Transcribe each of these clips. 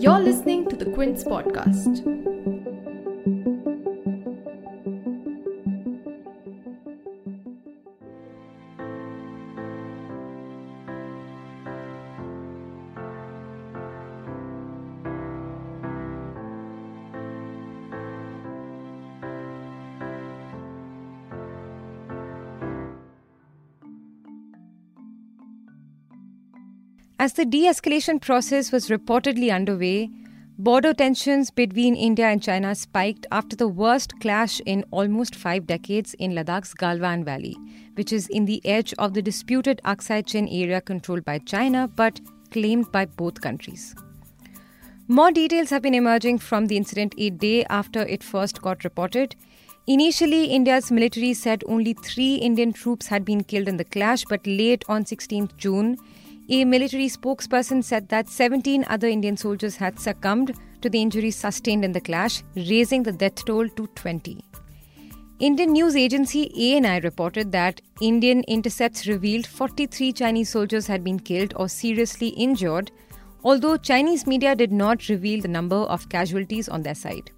You're listening to the Quint podcast. As the de escalation process was reportedly underway, border tensions between India and China spiked after the worst clash in almost five decades in Ladakh's Galwan Valley, which is in the edge of the disputed Aksai Chin area controlled by China but claimed by both countries. More details have been emerging from the incident a day after it first got reported. Initially, India's military said only three Indian troops had been killed in the clash, but late on 16th June, a military spokesperson said that 17 other Indian soldiers had succumbed to the injuries sustained in the clash, raising the death toll to 20. Indian news agency ANI reported that Indian intercepts revealed 43 Chinese soldiers had been killed or seriously injured, although Chinese media did not reveal the number of casualties on their side.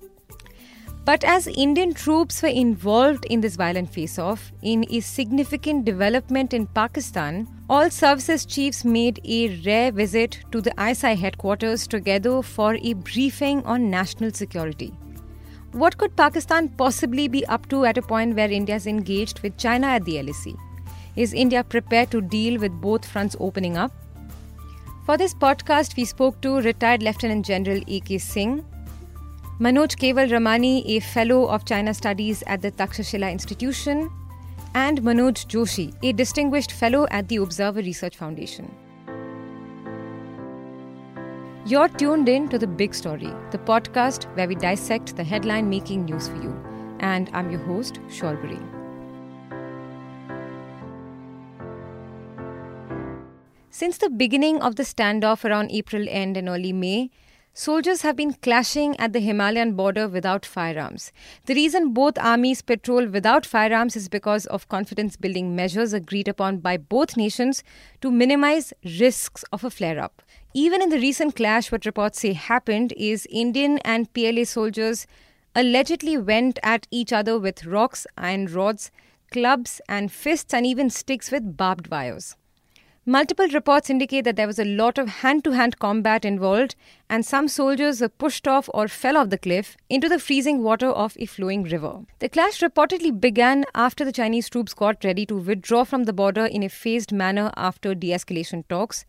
But as Indian troops were involved in this violent face off, in a significant development in Pakistan, all services chiefs made a rare visit to the ISI headquarters together for a briefing on national security. What could Pakistan possibly be up to at a point where India is engaged with China at the LAC? Is India prepared to deal with both fronts opening up? For this podcast, we spoke to retired Lieutenant General A.K. Singh, Manoj Kewalramani, a fellow of China Studies at the Takshashila Institution, and Manoj Joshi, a distinguished fellow at the Observer Research Foundation. You're tuned in to The Big Story, the podcast where we dissect the headline making news for you. And I'm your host, Shorbori. Since the beginning of the standoff around April end and early May, Soldiers have been clashing at the Himalayan border without firearms. The reason both armies patrol without firearms is because of confidence building measures agreed upon by both nations to minimize risks of a flare up. Even in the recent clash, what reports say happened is Indian and PLA soldiers allegedly went at each other with rocks, iron rods, clubs, and fists, and even sticks with barbed wires. Multiple reports indicate that there was a lot of hand to hand combat involved, and some soldiers were pushed off or fell off the cliff into the freezing water of a flowing river. The clash reportedly began after the Chinese troops got ready to withdraw from the border in a phased manner after de escalation talks.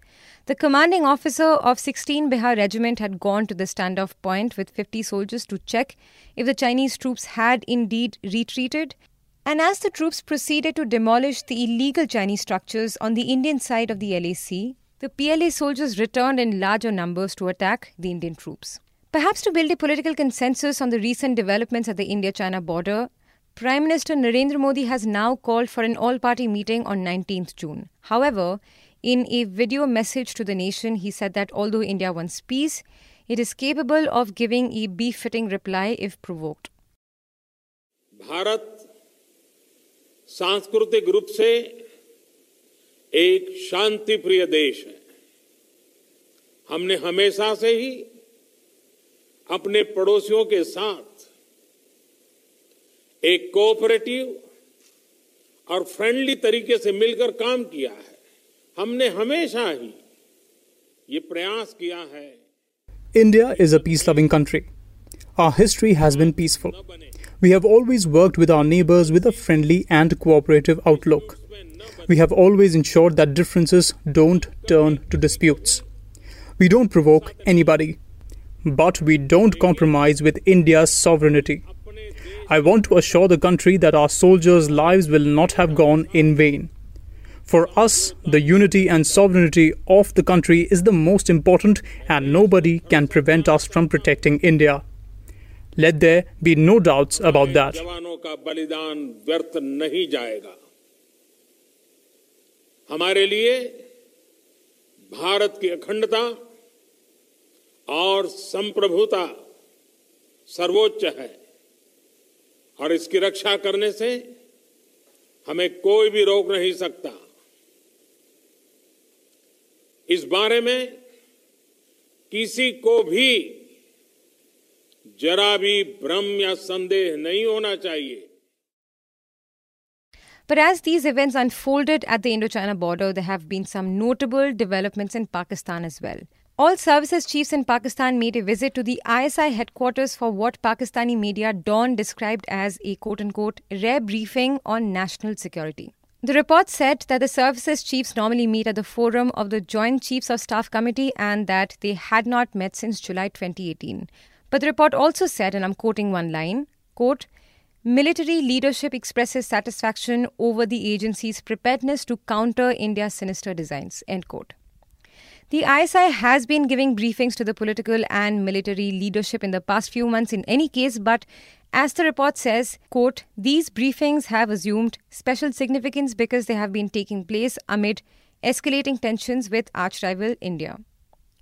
The commanding officer of 16 Bihar Regiment had gone to the standoff point with 50 soldiers to check if the Chinese troops had indeed retreated and as the troops proceeded to demolish the illegal Chinese structures on the Indian side of the LAC, the PLA soldiers returned in larger numbers to attack the Indian troops. Perhaps to build a political consensus on the recent developments at the India China border, Prime Minister Narendra Modi has now called for an all party meeting on 19th June. However, in a video message to the nation, he said that although India wants peace, it is capable of giving a befitting reply if provoked. Bharat सांस्कृतिक रूप से एक शांति प्रिय देश है। हमने हमेशा से ही अपने पड़ोसियों के साथ एक कोऑपरेटिव और फ्रेंडली तरीके से मिलकर काम किया है। हमने हमेशा ही ये प्रयास किया है। India is a peace loving country Our history has been peaceful. We have always worked with our neighbors with a friendly and cooperative outlook. We have always ensured that differences don't turn to disputes. We don't provoke anybody. But we don't compromise with India's sovereignty. I want to assure the country that our soldiers' lives will not have gone in vain. For us, the unity and sovereignty of the country is the most important, and nobody can prevent us from protecting India. Let there be no doubts about that. जवानों का बलिदान व्यर्थ नहीं जाएगा हमारे लिए भारत की अखंडता और संप्रभुता सर्वोच्च है और इसकी रक्षा करने से हमें कोई भी रोक नहीं सकता इस बारे में किसी को भी जरा भी भ्रम या संदेह नहीं होना चाहिए But as these events unfolded at the Indo-China border, there have been some notable developments in Pakistan as well. All services chiefs in Pakistan made a visit to the ISI headquarters for what Pakistani media Dawn described as a quote unquote rare briefing on national security. The report said that the services chiefs normally meet at the forum of the Joint Chiefs of Staff Committee and that they had not met since July 2018. But the report also said, and I'm quoting one line, quote, Military leadership expresses satisfaction over the agency's preparedness to counter India's sinister designs. End quote. The ISI has been giving briefings to the political and military leadership in the past few months in any case, but as the report says, quote, these briefings have assumed special significance because they have been taking place amid escalating tensions with arch rival India.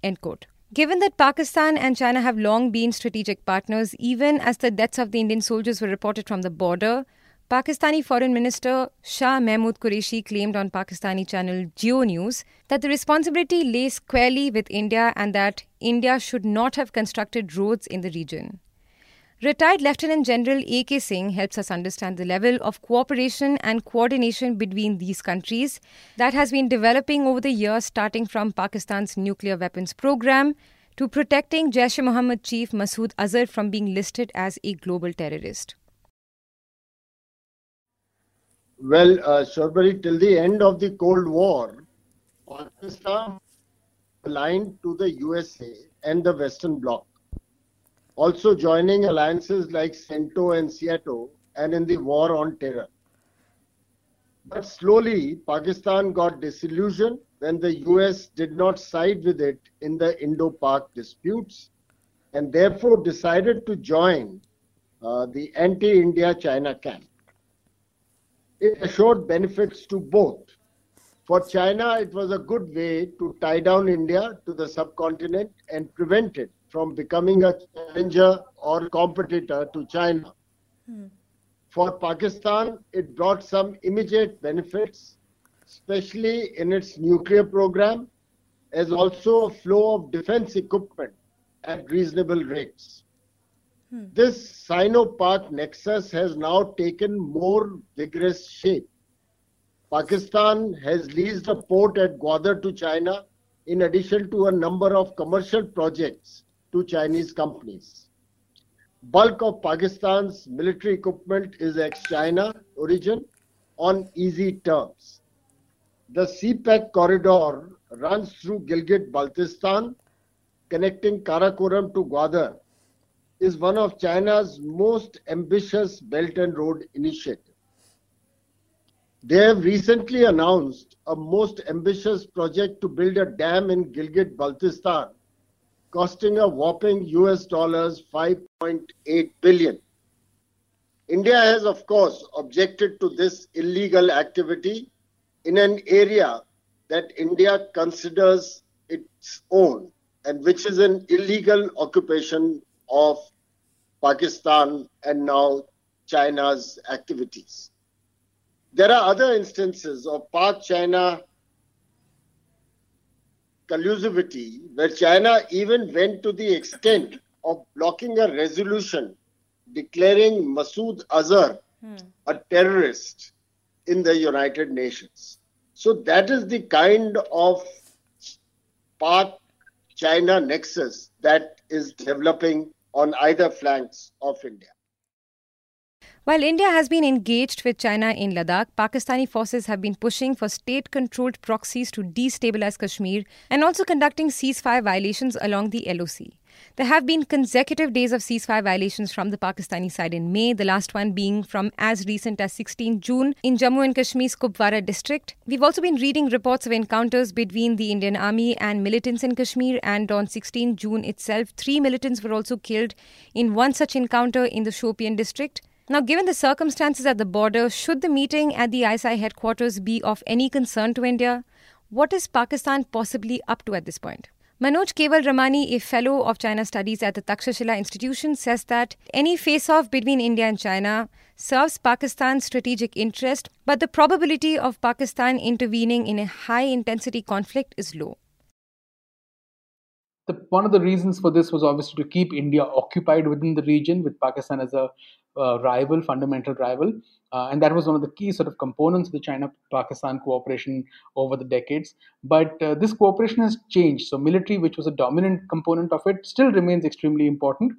End quote. Given that Pakistan and China have long been strategic partners, even as the deaths of the Indian soldiers were reported from the border, Pakistani Foreign Minister Shah Mahmood Qureshi claimed on Pakistani channel Geo News that the responsibility lay squarely with India and that India should not have constructed roads in the region. Retired Lieutenant General A.K. Singh helps us understand the level of cooperation and coordination between these countries that has been developing over the years, starting from Pakistan's nuclear weapons program to protecting Jaish e Mohammed chief Masood Azhar from being listed as a global terrorist. Well, uh, Shorbori, till the end of the Cold War, Pakistan aligned to the USA and the Western Bloc also joining alliances like CENTO and SEATO and in the war on terror. But slowly, Pakistan got disillusioned when the US did not side with it in the Indo Pak disputes and therefore decided to join uh, the anti India China camp. It assured benefits to both. For China, it was a good way to tie down India to the subcontinent and prevent it from becoming a challenger or competitor to China. Hmm. For Pakistan, it brought some immediate benefits, especially in its nuclear program, as also a flow of defense equipment at reasonable rates. Hmm. This Sino Pak nexus has now taken more vigorous shape. Pakistan has leased a port at Gwadar to China in addition to a number of commercial projects to Chinese companies. Bulk of Pakistan's military equipment is ex-China origin on easy terms. The CPEC corridor runs through Gilgit-Baltistan, connecting Karakoram to Gwadar, is one of China's most ambitious Belt and Road initiatives. They have recently announced a most ambitious project to build a dam in Gilgit-Baltistan costing a whopping US dollars 5.8 billion. India has, of course, objected to this illegal activity in an area that India considers its own and which is an illegal occupation of Pakistan and now China's activities. There are other instances of Pak China collusivity where China even went to the extent of blocking a resolution declaring Masood Azhar hmm. a terrorist in the United Nations. So that is the kind of Pak China nexus that is developing on either flanks of India. While India has been engaged with China in Ladakh, Pakistani forces have been pushing for state controlled proxies to destabilize Kashmir and also conducting ceasefire violations along the LOC. There have been consecutive days of ceasefire violations from the Pakistani side in May, the last one being from as recent as 16 June in Jammu and Kashmir's Kupwara district. We've also been reading reports of encounters between the Indian Army and militants in Kashmir, and on 16 June itself, three militants were also killed in one such encounter in the Shopian district. Now, given the circumstances at the border, should the meeting at the ISI headquarters be of any concern to India? What is Pakistan possibly up to at this point? Manoj Kewalramani, a fellow of China Studies at the Takshashila Institution, says that any face off between India and China serves Pakistan's strategic interest, but the probability of Pakistan intervening in a high intensity conflict is low. The, one of the reasons for this was obviously to keep India occupied within the region, with Pakistan as a rival, fundamental rival. Uh, and that was one of the key sort of components of the China Pakistan cooperation over the decades. But uh, this cooperation has changed. So, military, which was a dominant component of it, still remains extremely important.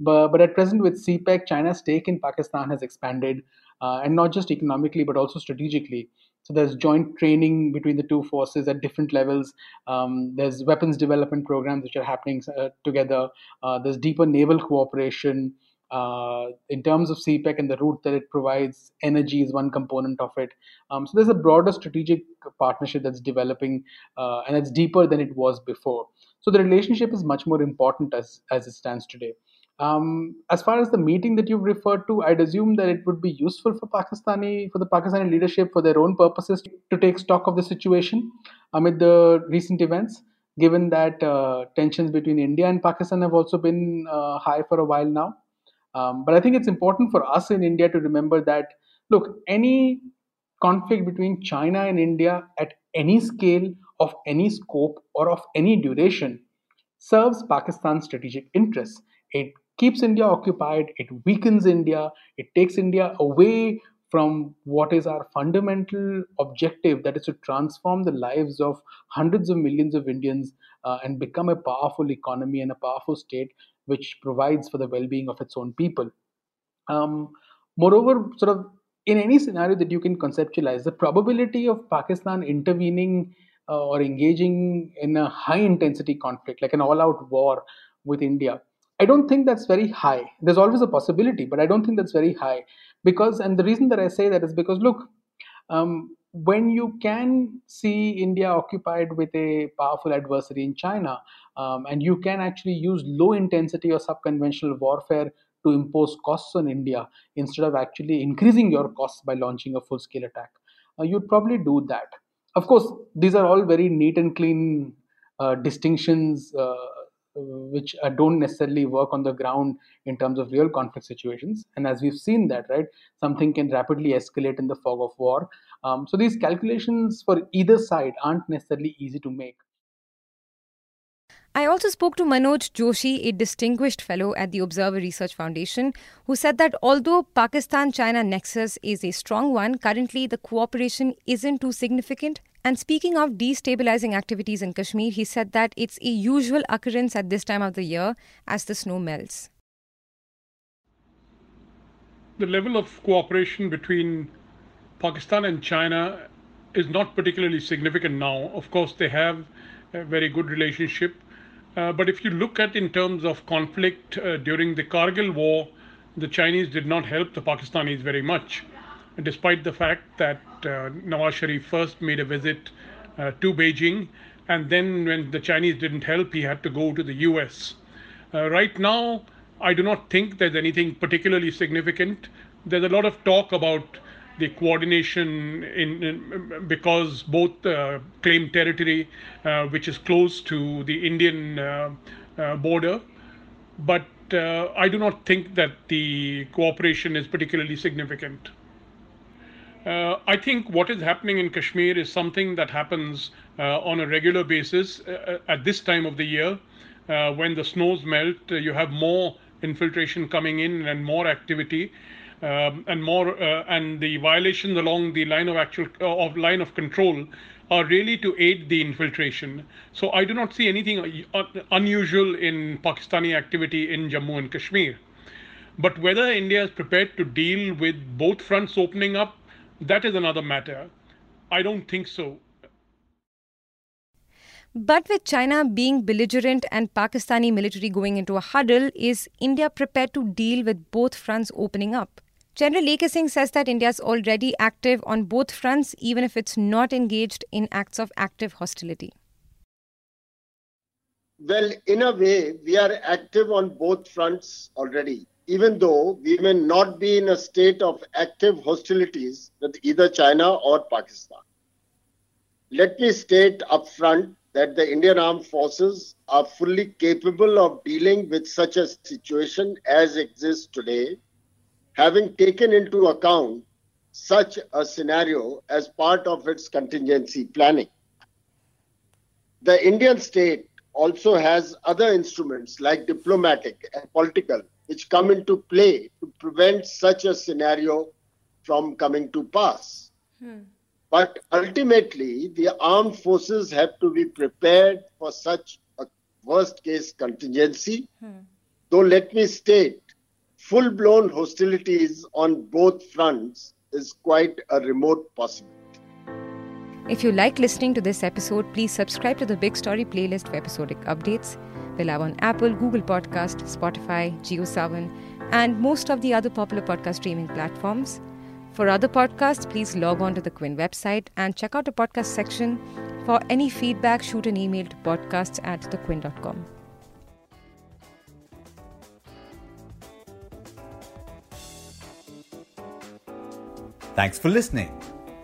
But, but at present, with CPEC, China's stake in Pakistan has expanded, uh, and not just economically, but also strategically. So there's joint training between the two forces at different levels. Um, there's weapons development programs which are happening uh, together. Uh, there's deeper naval cooperation. Uh, in terms of CPEC and the route that it provides, energy is one component of it. Um, so there's a broader strategic partnership that's developing, uh, and it's deeper than it was before. So the relationship is much more important as as it stands today. Um, as far as the meeting that you've referred to, I'd assume that it would be useful for Pakistani, for the Pakistani leadership, for their own purposes, to take stock of the situation amid the recent events. Given that uh, tensions between India and Pakistan have also been uh, high for a while now, um, but I think it's important for us in India to remember that look, any conflict between China and India at any scale, of any scope, or of any duration serves Pakistan's strategic interests. It keeps India occupied, it weakens India, it takes India away from what is our fundamental objective that is to transform the lives of hundreds of millions of Indians uh, and become a powerful economy and a powerful state which provides for the well being of its own people. Um, moreover, sort of in any scenario that you can conceptualize, the probability of Pakistan intervening uh, or engaging in a high intensity conflict, like an all out war with India, I don't think that's very high. There's always a possibility, but I don't think that's very high because, and the reason that I say that is because, look, um, when you can see India occupied with a powerful adversary in China, um, and you can actually use low intensity or subconventional warfare to impose costs on India instead of actually increasing your costs by launching a full scale attack, uh, you'd probably do that. Of course, these are all very neat and clean uh, distinctions. Uh, which uh, don't necessarily work on the ground in terms of real conflict situations. And as we've seen that, right, something can rapidly escalate in the fog of war. Um, so these calculations for either side aren't necessarily easy to make. I also spoke to Manoj Joshi, a distinguished fellow at the Observer Research Foundation, who said that although Pakistan China nexus is a strong one, currently the cooperation isn't too significant and speaking of destabilizing activities in Kashmir, he said that it's a usual occurrence at this time of the year as the snow melts. The level of cooperation between Pakistan and China is not particularly significant now. Of course, they have a very good relationship. Uh, but if you look at in terms of conflict uh, during the Kargil war, the Chinese did not help the Pakistanis very much despite the fact that uh, Nawaz Sharif first made a visit uh, to Beijing, and then when the Chinese didn't help, he had to go to the US. Uh, right now, I do not think there's anything particularly significant. There's a lot of talk about the coordination in, in because both uh, claim territory, uh, which is close to the Indian uh, border, but I do not think that the cooperation is particularly significant. Uh, I think what is happening in Kashmir is something that happens uh, on a regular basis uh, uh at this time of the year. Uh, when the snows melt, uh, you have more infiltration coming in and more activity. Um, and more, and the violations along the line of actual of line of control are really to aid the infiltration. So I do not see anything unusual in Pakistani activity in Jammu and Kashmir. But whether India is prepared to deal with both fronts opening up that is another matter. I don't think so. But with China being belligerent and Pakistani military going into a huddle, is India prepared to deal with both fronts opening up? General A.K. Singh says that India is already active on both fronts, even if it's not engaged in acts of active hostility. Well, in a way, we are active on both fronts already even though we may not be in a state of active hostilities with either China or Pakistan. Let me state upfront that the Indian Armed Forces are fully capable of dealing with such a situation as exists today, having taken into account such a scenario as part of its contingency planning. The Indian state also has other instruments like diplomatic and political, which come into play to prevent such a scenario from coming to pass. Hmm. But ultimately, the armed forces have to be prepared for such a worst case contingency. Hmm. Though, let me state, full blown hostilities on both fronts is quite a remote possibility. If you like listening to this episode, please subscribe to the Big Story playlist for episodic updates. We're live on Apple, Google Podcast, Spotify, JioSaavn, and most of the other popular podcast streaming platforms. For other podcasts, please log on to the Quint website and check out the podcast section. For any feedback, shoot an email to podcasts at thequint.com. Thanks for listening.